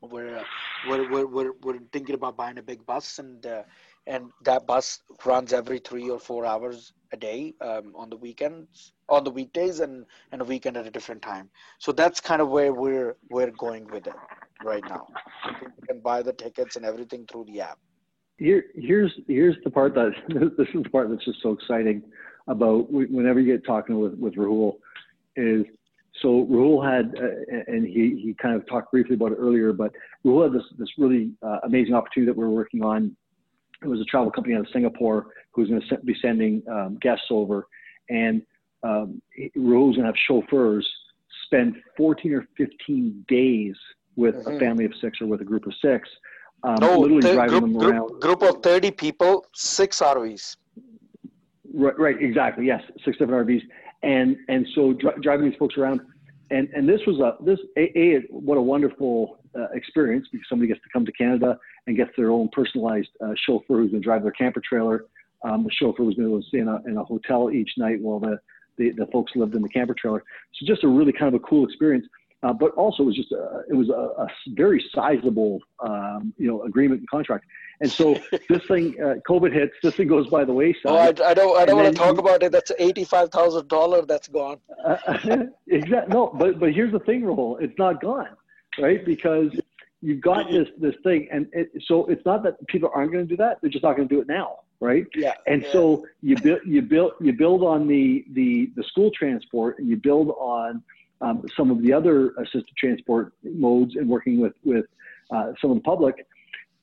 We're, we're, we're, we're, we're thinking about buying a big bus and uh, and that bus runs every three or four hours a day um, on the weekends on the weekdays and and a weekend at a different time. So that's kind of where we're we're going with it right now. You can buy the tickets and everything through the app. Here here's here's the part that this is the part that's just so exciting about whenever you get talking with with Rahul is so Rahul had, uh, and he, he kind of talked briefly about it earlier, but Rahul had this, this really uh, amazing opportunity that we're working on it was a travel company out of Singapore who was going to be sending um, guests over, and um, going to have chauffeurs spend 14 or 15 days with mm-hmm. a family of six or with a group of six, um, no, literally th- driving group, them around. Group, group of 30 people, six RVs. Right, right, exactly. Yes, six different RVs, and and so dri- driving these folks around, and and this was a this a, a what a wonderful uh, experience because somebody gets to come to Canada and gets their own personalized uh, chauffeur who's going to drive their camper trailer. Um, the chauffeur was going to stay in a, in a hotel each night while the, the, the folks lived in the camper trailer. So just a really kind of a cool experience. Uh, but also it was just a, it was a, a very sizable um, you know agreement and contract. And so this thing, uh, COVID hits, this thing goes by the wayside. Oh, I, I don't, I don't want to talk about it. That's eighty-five thousand dollar that's gone. Uh, exactly. No, but but here's the thing, Rahul. It's not gone, right? Because you've got this this thing, and it, so it's not that people aren't going to do that; they're just not going to do it now, right? Yeah. And yeah. so you build you build you build on the the the school transport, and you build on um, some of the other assisted transport modes, and working with with uh, some of the public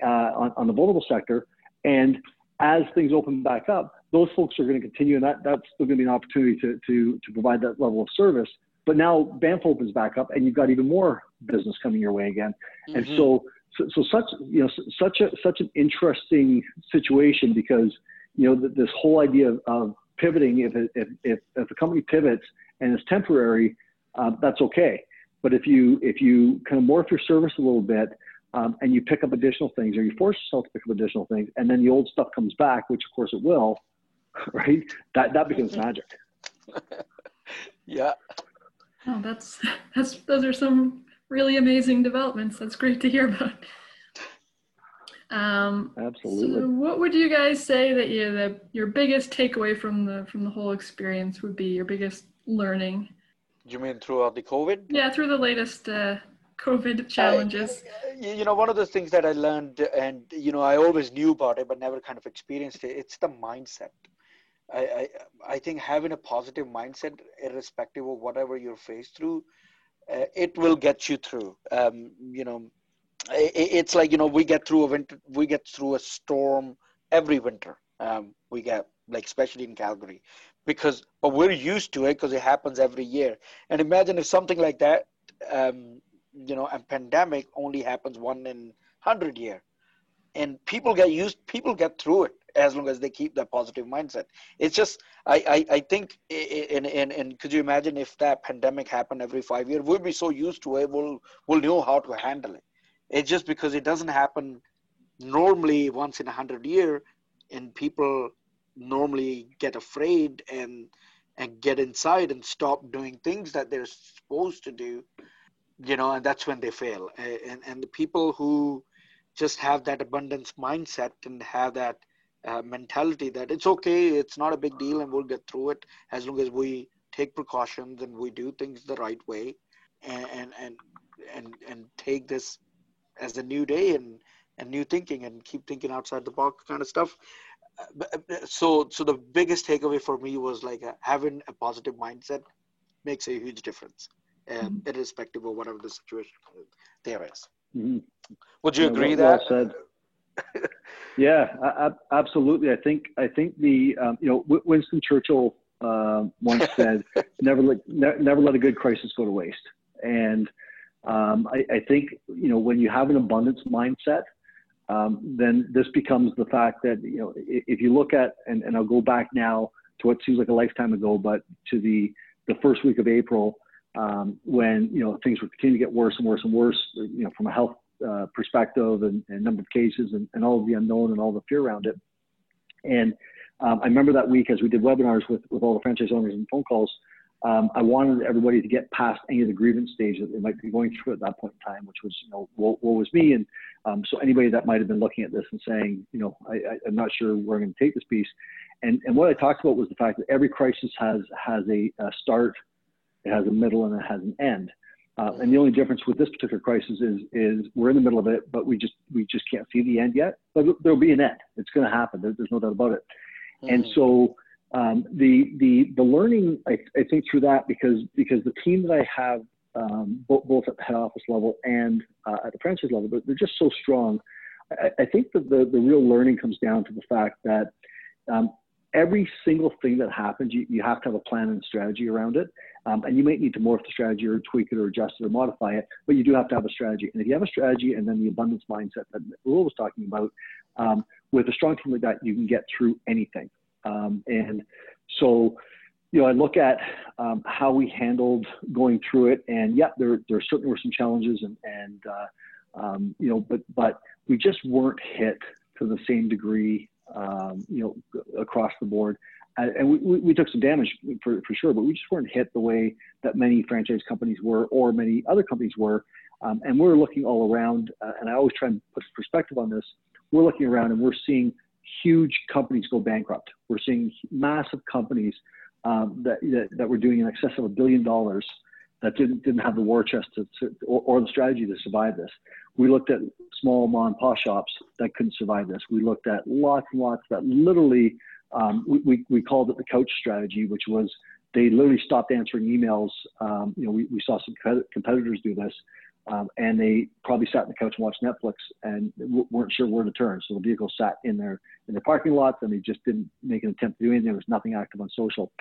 uh, on, on the vulnerable sector. And as things open back up, those folks are going to continue, and that, that's still going to be an opportunity to, to, to provide that level of service. But now Banff opens back up, and you've got even more business coming your way again. Mm-hmm. And so, so, so, such you know such a such an interesting situation because you know this whole idea of, of pivoting if, it, if if if a company pivots and it's temporary, uh, that's okay. But if you if you kind of morph your service a little bit um, and you pick up additional things or you force yourself to pick up additional things and then the old stuff comes back which of course it will right? That that becomes magic. Yeah. Oh that's that's those are some really amazing developments. That's great to hear about. Um, absolutely. so what would you guys say that you the your biggest takeaway from the from the whole experience would be your biggest learning you mean throughout the covid yeah through the latest uh, COVID challenges? I, you know, one of the things that I learned, and you know, I always knew about it, but never kind of experienced it. It's the mindset. I, I, I think having a positive mindset, irrespective of whatever you're faced through, uh, it will get you through. Um, you know, it, it's like you know, we get through a winter, we get through a storm every winter. Um, we get like especially in Calgary, because but we're used to it because it happens every year. And imagine if something like that um, you know, and pandemic only happens one in hundred year, and people get used, people get through it as long as they keep that positive mindset. It's just, I, I, I think, in, in, in, could you imagine if that pandemic happened every five years? We'll be so used to it, we'll, we'll know how to handle it. It's just because it doesn't happen normally once in a hundred year, and people normally get afraid and and get inside and stop doing things that they're supposed to do you know and that's when they fail. And and the people who just have that abundance mindset and have that uh, mentality that it's okay it's not a big deal and we'll get through it as long as we take precautions and we do things the right way and and and and, and take this as a new day and and new thinking and keep thinking outside the box kind of stuff so so the biggest takeaway for me was like uh, having a positive mindset makes a huge difference mm-hmm. irrespective of whatever the situation there is. Mm-hmm. Would you yeah, agree well, that? Well said. yeah, I, I, absolutely. I think I think the um, you know Winston Churchill uh, once said, "Never let ne- never let a good crisis go to waste." And um, I, I, think you know when you have an abundance mindset, um, then this becomes the fact that you know if you look at and, and I'll go back now to what seems like a lifetime ago, but to the the first week of April um, when you know things were continuing to get worse and worse and worse, you know, from a health uh, perspective and, and, number of cases and, and, all of the unknown and all the fear around it. And um, I remember that week as we did webinars with, with all the franchise owners and phone calls, um, I wanted everybody to get past any of the grievance stage that they might be going through at that point in time, which was, you know, what, what was me? And um, so anybody that might have been looking at this and saying, you know, I, am not sure where I'm going to take this piece. And, and what I talked about was the fact that every crisis has has a, a start, it has a middle and it has an end. Uh, and the only difference with this particular crisis is is we're in the middle of it, but we just we just can't see the end yet. But there'll be an end. It's going to happen. There, there's no doubt about it. Mm-hmm. And so um, the the the learning I, I, think through that because because the team that I have um, both, both at the head office level and uh, at the franchise level, but they're just so strong. I, I think that the the real learning comes down to the fact that um, every single thing that happens, you, you have to have a plan and strategy around it. Um, and you might need to morph the strategy or tweak it or adjust it or modify it, but you do have to have a strategy. And if you have a strategy and then the abundance mindset that Will was talking about, um, with a strong team like that, you can get through anything. Um, and so, you know, I look at um, how we handled going through it, and yeah, there, there certainly were some challenges, and, and uh, um, you know, but but we just weren't hit to the same degree um, you know, across the board. And we, we, took some damage for, for sure, but we just weren't hit the way that many franchise companies were or many other companies were. Um, and we're looking all around, uh, and I always try and put perspective on this. We're looking around and we're seeing huge companies go bankrupt. We're seeing massive companies um, that, that, that were doing in excess of a billion dollars that didn't didn't have the war chest to, to or, or, the strategy to survive this. We looked at small mom and pop shops that couldn't survive this. We looked at lots and lots that literally um, we, we, we called it the couch strategy, which was they literally stopped answering emails. Um, you know, we, we saw some competitors do this, um, and they probably sat on the couch and watched Netflix and weren't sure where to turn. So the vehicle sat in their in their parking lots, and they just didn't make an attempt to do anything. There was nothing active on social.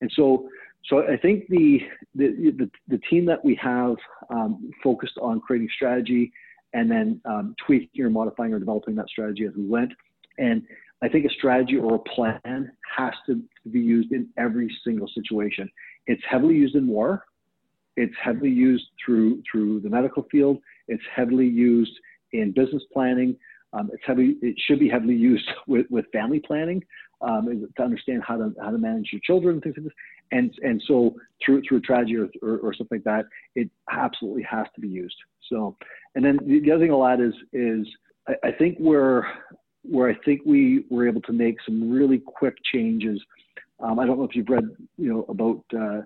And so, so I think the the the, the team that we have um, focused on creating strategy and then um, tweaking or modifying or developing that strategy as we went. And I think a strategy or a plan has to be used in every single situation. It's heavily used in war. It's heavily used through through the medical field. It's heavily used in business planning. Um, it's heavy. It should be heavily used with, with family planning um, to understand how to how to manage your children, and things like this. And and so through through tragedy or, or, or something like that, it absolutely has to be used. So, and then the, the other thing I'll add is is I, I think where where I think we were able to make some really quick changes. Um, I don't know if you've read you know about uh,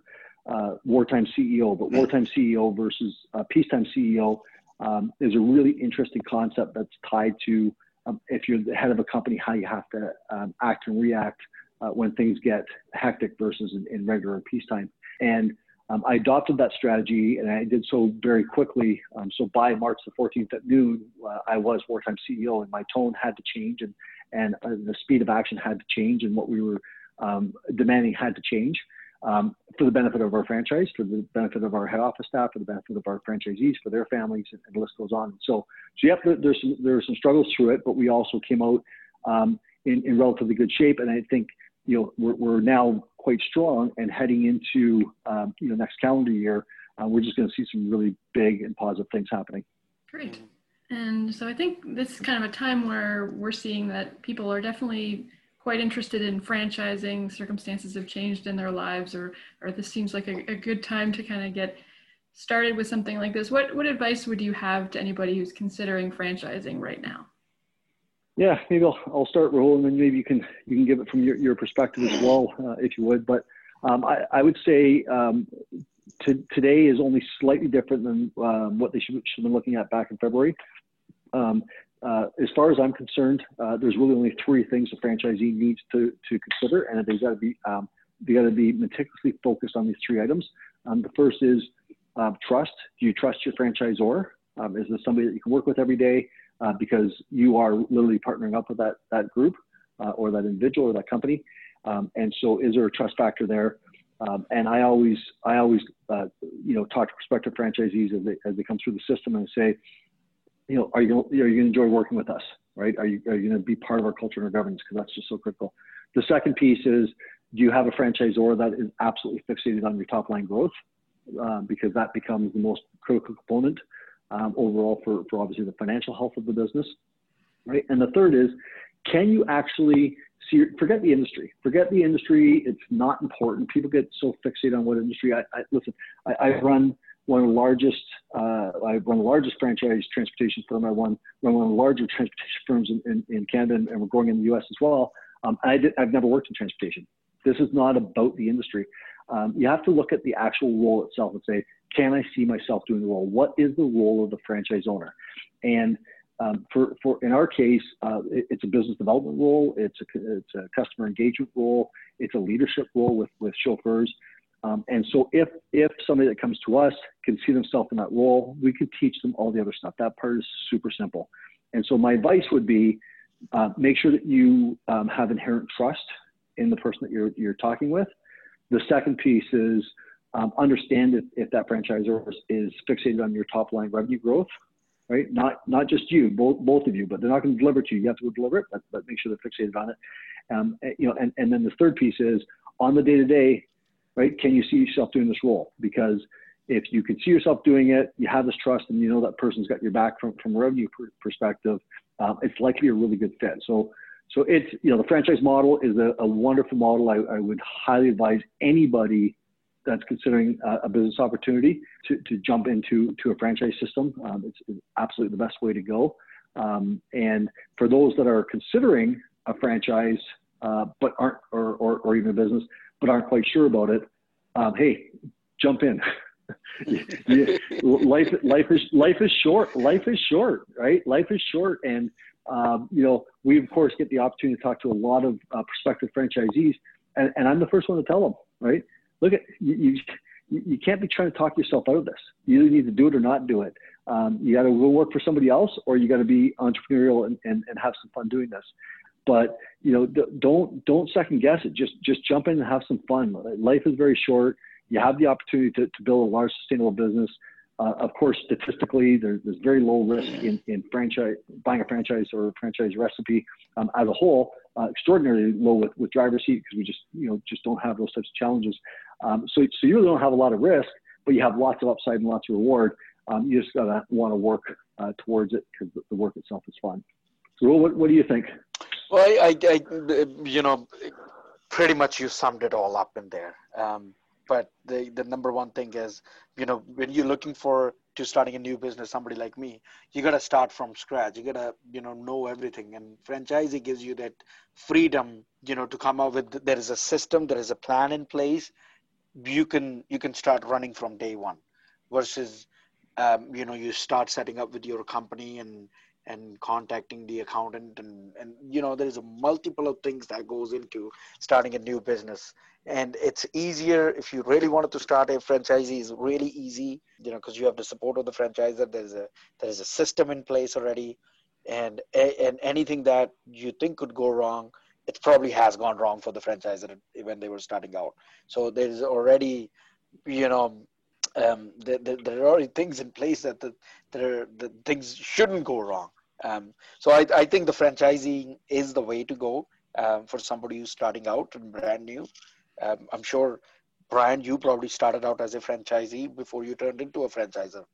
uh, wartime CEO, but wartime CEO versus uh, peacetime CEO um, is a really interesting concept that's tied to um, if you're the head of a company, how you have to um, act and react uh, when things get hectic versus in, in regular peacetime. And um, I adopted that strategy and I did so very quickly. Um, so by March the 14th at noon, uh, I was wartime CEO and my tone had to change and, and uh, the speed of action had to change and what we were um, demanding had to change um, for the benefit of our franchise, for the benefit of our head office staff, for the benefit of our franchisees, for their families, and, the list goes on. So, so yep, there, there's some, there are some struggles through it, but we also came out um, in, in relatively good shape, and I think you know we're, we're now quite strong and heading into um, you know next calendar year. Uh, we're just going to see some really big and positive things happening. Great. And so I think this is kind of a time where we're seeing that people are definitely quite interested in franchising, circumstances have changed in their lives, or or this seems like a, a good time to kind of get started with something like this. What what advice would you have to anybody who's considering franchising right now? Yeah, maybe I'll, I'll start, Rahul, and then maybe you can you can give it from your, your perspective as well, uh, if you would. But um, I, I would say um, to, today is only slightly different than um, what they should, should have been looking at back in February. Um, uh, as far as I'm concerned, uh, there's really only three things a franchisee needs to, to consider, and they've got to be um, they got to be meticulously focused on these three items. Um, the first is uh, trust. Do you trust your franchisor? Um, is this somebody that you can work with every day uh, because you are literally partnering up with that that group uh, or that individual or that company? Um, and so, is there a trust factor there? Um, and I always I always uh, you know talk to prospective franchisees as they as they come through the system and say you know, are you are you going to enjoy working with us, right? Are you are you going to be part of our culture and our governance because that's just so critical. The second piece is, do you have a franchisor that is absolutely fixated on your top line growth, uh, because that becomes the most critical component um, overall for for obviously the financial health of the business, right? And the third is, can you actually see? Forget the industry. Forget the industry. It's not important. People get so fixated on what industry. I, I listen. I, I run one of the largest, uh, I run the largest franchise transportation firm. I run, one of the larger transportation firms in, in, in Canada, and, and, we're growing in the US as well. Um, I did, I've never worked in transportation. This is not about the industry. Um, you have to look at the actual role itself and say, can I see myself doing the role? What is the role of the franchise owner? And um, for, for in our case, uh, it, it's a business development role, it's a, it's a customer engagement role, it's a leadership role with, with chauffeurs. Um, and so if if somebody that comes to us can see themselves in that role, we can teach them all the other stuff. That part is super simple. And so my advice would be uh, make sure that you um, have inherent trust in the person that you're you're talking with. The second piece is um, understand if, if that franchisor is fixated on your top line revenue growth, right? Not not just you, both both of you, but they're not going to deliver to you. You have to deliver it, but, but make sure they're fixated on it. Um, you know, and, and then the third piece is on the day to day, right? Can you see yourself doing this role? Because if you can see yourself doing it, you have this trust, and you know that person's got your back from from a revenue perspective. Um, it's likely a really good fit. So, so it's you know the franchise model is a, a wonderful model. I, I, would highly advise anybody that's considering a, business opportunity to, to jump into to a franchise system. Um, it's, it's, absolutely the best way to go. Um, and for those that are considering a franchise uh, but aren't or, or, or, even a business but aren't quite sure about it, um, hey, jump in. life life is life is short. Life is short, right? Life is short, and um, you know, we of course get the opportunity to talk to a lot of uh, prospective franchisees, and, and, I'm the first one to tell them, right? Look at you, you, you. can't be trying to talk yourself out of this. You either need to do it or not do it. Um, you got to go work for somebody else, or you got to be entrepreneurial and, and, and have some fun doing this. But you know, don't don't second guess it. Just just jump in and have some fun. Life is very short. You have the opportunity to, to build a large sustainable business. Uh, of course, statistically, there, there's very low risk in, in franchise buying a franchise or a franchise recipe um, as a whole. Uh, extraordinarily low with, with driver's seat because we just you know just don't have those types of challenges. Um, so so you really don't have a lot of risk, but you have lots of upside and lots of reward. Um, you just gotta want to work uh, towards it because the, work itself is fun. So what what do you think? Well, I, I, I you know, pretty much you summed it all up in there. Um, but the the number one thing is you know when you're looking for to starting a new business somebody like me you got to start from scratch. You got to you know know everything. And franchising gives you that freedom you know to come up with there is a system there is a plan in place. You can you can start running from day one versus um, you know you start setting up with your company and and contacting the accountant and and you know there's a multiple of things that goes into starting a new business. And it's easier if you really wanted to start a franchisee is really easy you know because you have the support of the franchisor there's a there's a system in place already. And and anything that you think could go wrong it probably has gone wrong for the franchisor when they were starting out. So there's already you know um, there, there, there, are already things in place that the, there, the things shouldn't go wrong. Um, so I, I think the franchising is the way to go um, for somebody who's starting out and brand new. Um, I'm sure, Brian, you probably started out as a franchisee before you turned into a franchisor.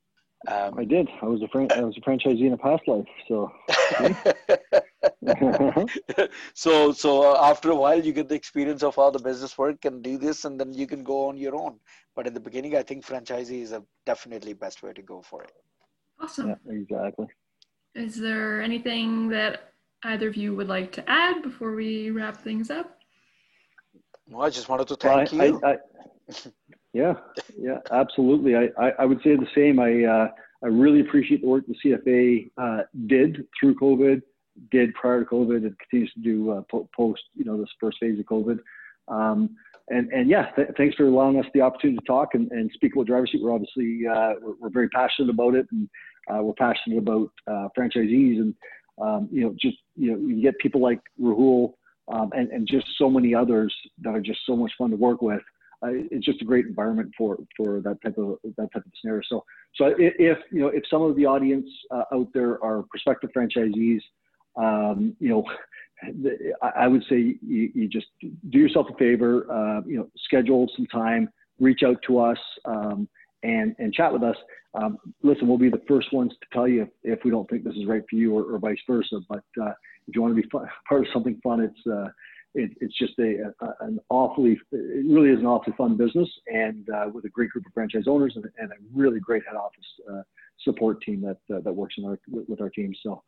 Um, I did. I was a fran- I was a franchisee in a past life. So. so so uh, after a while you get the experience of how the business work and do this and then you can go on your own. But in the beginning i think franchisee is a definitely best way to go for it. Awesome. Yeah, exactly. Is there anything that either of you would like to add before we wrap things up? Well i just wanted to thank well, I, you. I, I, yeah yeah absolutely. I, I, would say the same. I uh, i really appreciate the work the cfa uh, did through covid did prior to covid and continues to do uh, post you know this first phase of covid um, and and yeah, th- thanks for allowing us the opportunity to talk and, and speak about Driverseat. We're obviously uh, we're, we're, very passionate about it, and uh, we're passionate about uh, franchisees, and um, you know, just you know, you get people like Rahul um, and and just so many others that are just so much fun to work with. Uh, it's just a great environment for for that type of that type of scenario. So so if you know if some of the audience uh, out there are prospective franchisees, um, you know I would say you, you, just do yourself a favor, uh, you know, schedule some time, reach out to us, um, and and chat with us. Um, listen, we'll be the first ones to tell you if, if we don't think this is right for you, or, or vice versa. But uh, if you want to be fun, part of something fun, it's uh, it, it's just a, a, an awfully, it really is an awfully fun business, and uh, with a great group of franchise owners and, and a really great head office uh, support team that uh, that works our with our team. So.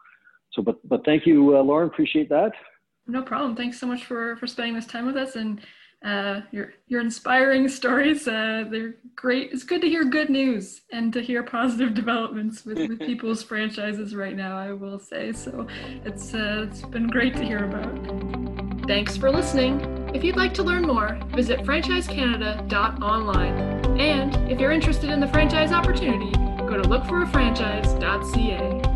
So, but but thank you, uh, Lauren. Appreciate that. No problem. Thanks so much for for spending this time with us and uh, your your inspiring stories. Uh, they're great. It's good to hear good news and to hear positive developments with, with people's franchises right now. I will say so. It's uh, it's been great to hear about. Thanks for listening. If you'd like to learn more, visit franchisecanada.online. And if you're interested in the franchise opportunity, go to lookforafranchise.ca.